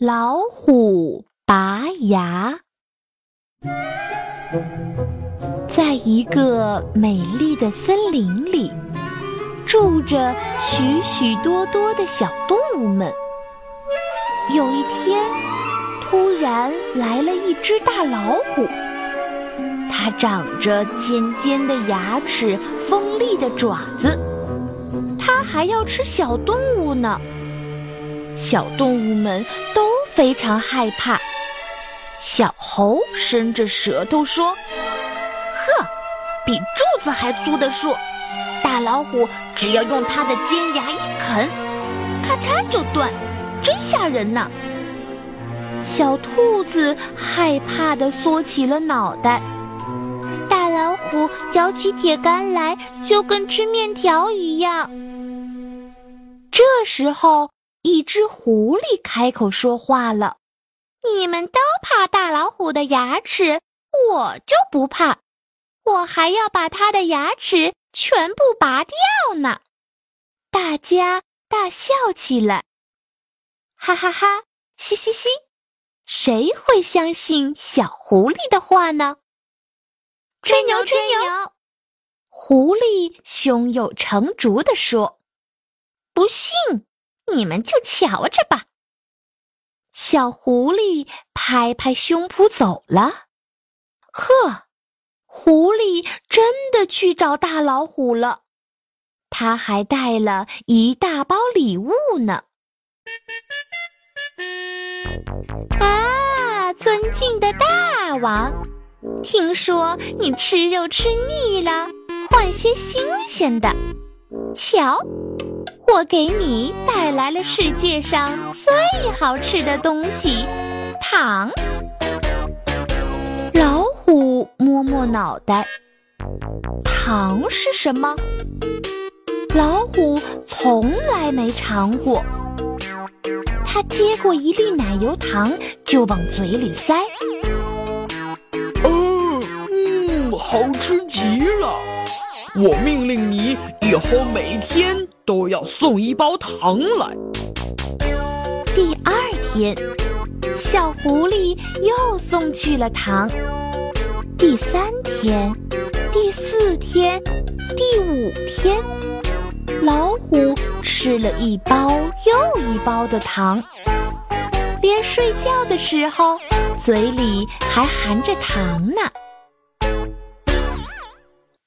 老虎拔牙。在一个美丽的森林里，住着许许多多的小动物们。有一天，突然来了一只大老虎，它长着尖尖的牙齿、锋利的爪子，它还要吃小动物呢。小动物们都非常害怕。小猴伸着舌头说：“呵，比柱子还粗的树，大老虎只要用它的尖牙一啃，咔嚓就断，真吓人呢。”小兔子害怕的缩起了脑袋。大老虎嚼起铁杆来，就跟吃面条一样。这时候。一只狐狸开口说话了：“你们都怕大老虎的牙齿，我就不怕，我还要把它的牙齿全部拔掉呢！”大家大笑起来，哈哈哈，嘻嘻嘻，谁会相信小狐狸的话呢？吹牛，吹牛！狐狸胸有成竹地说：“不信。”你们就瞧着吧。小狐狸拍拍胸脯走了。呵，狐狸真的去找大老虎了。他还带了一大包礼物呢。啊，尊敬的大王，听说你吃肉吃腻了，换些新鲜的。瞧。我给你带来了世界上最好吃的东西——糖。老虎摸摸脑袋，糖是什么？老虎从来没尝过。他接过一粒奶油糖，就往嘴里塞。哦，嗯，好吃极了！我命令你以后每天。都要送一包糖来。第二天，小狐狸又送去了糖。第三天，第四天，第五天，老虎吃了一包又一包的糖，连睡觉的时候嘴里还含着糖呢。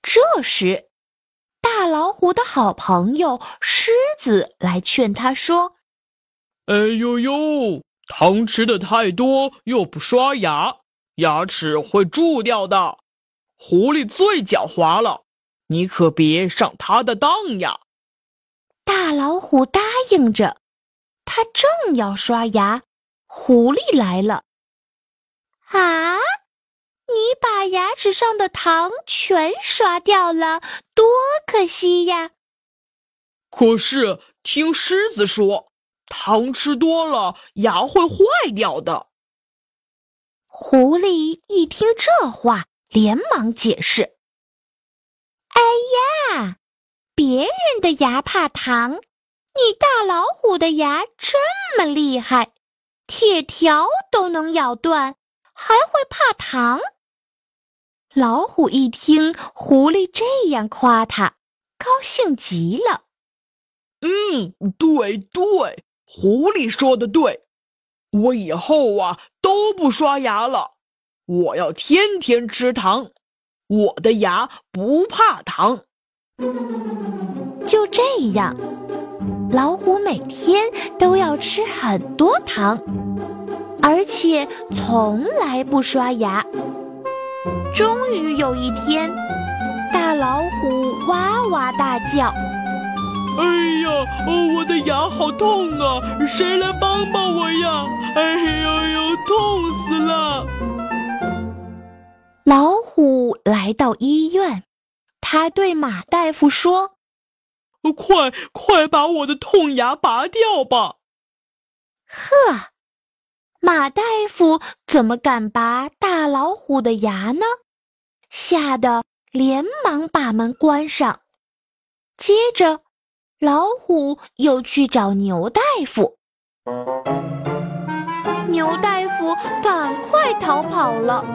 这时。大老虎的好朋友狮子来劝他说：“哎呦呦，糖吃的太多又不刷牙，牙齿会蛀掉的。狐狸最狡猾了，你可别上他的当呀。”大老虎答应着，他正要刷牙，狐狸来了。啊！你把牙齿上的糖全刷掉了，多可惜呀！可是听狮子说，糖吃多了牙会坏掉的。狐狸一听这话，连忙解释：“哎呀，别人的牙怕糖，你大老虎的牙这么厉害，铁条都能咬断，还会怕糖？”老虎一听狐狸这样夸他，高兴极了。嗯，对对，狐狸说的对，我以后啊都不刷牙了，我要天天吃糖，我的牙不怕糖。就这样，老虎每天都要吃很多糖，而且从来不刷牙。终于有一天，大老虎哇哇大叫：“哎呀，我的牙好痛啊！谁来帮帮我呀？哎呦呦，痛死了！”老虎来到医院，他对马大夫说：“快快把我的痛牙拔掉吧！”呵。马大夫怎么敢拔大老虎的牙呢？吓得连忙把门关上。接着，老虎又去找牛大夫。牛大夫赶快逃跑了。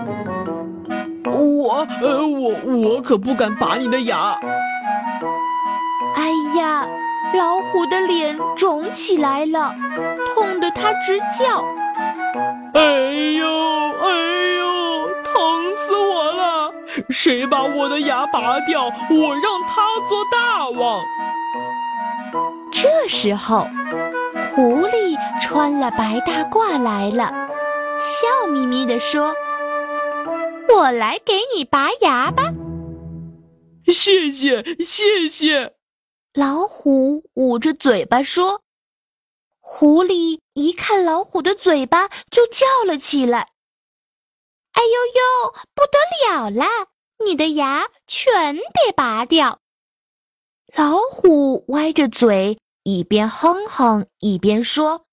我呃，我我可不敢拔你的牙。哎呀，老虎的脸肿起来了，痛得它直叫。哎呦哎呦，谁把我的牙拔掉，我让他做大王。这时候，狐狸穿了白大褂来了，笑眯眯地说。我来给你拔牙吧，谢谢谢谢。老虎捂着嘴巴说：“狐狸一看老虎的嘴巴，就叫了起来：‘哎呦呦，不得了啦！你的牙全得拔掉！’”老虎歪着嘴，一边哼哼一边说。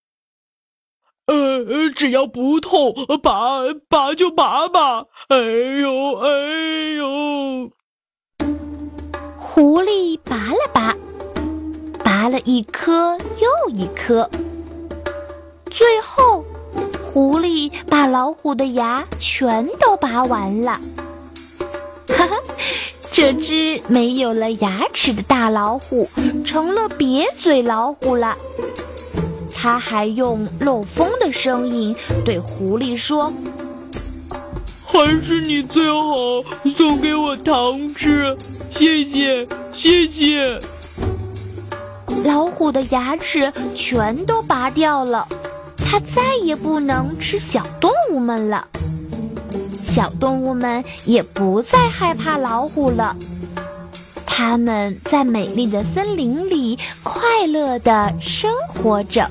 呃，只要不痛，拔拔就拔吧。哎呦，哎呦！狐狸拔了拔，拔了一颗又一颗，最后，狐狸把老虎的牙全都拔完了。哈哈，这只没有了牙齿的大老虎，成了瘪嘴老虎了。他还用漏风的声音对狐狸说：“还是你最好，送给我糖吃，谢谢，谢谢。”老虎的牙齿全都拔掉了，它再也不能吃小动物们了。小动物们也不再害怕老虎了，它们在美丽的森林里快乐的生活着。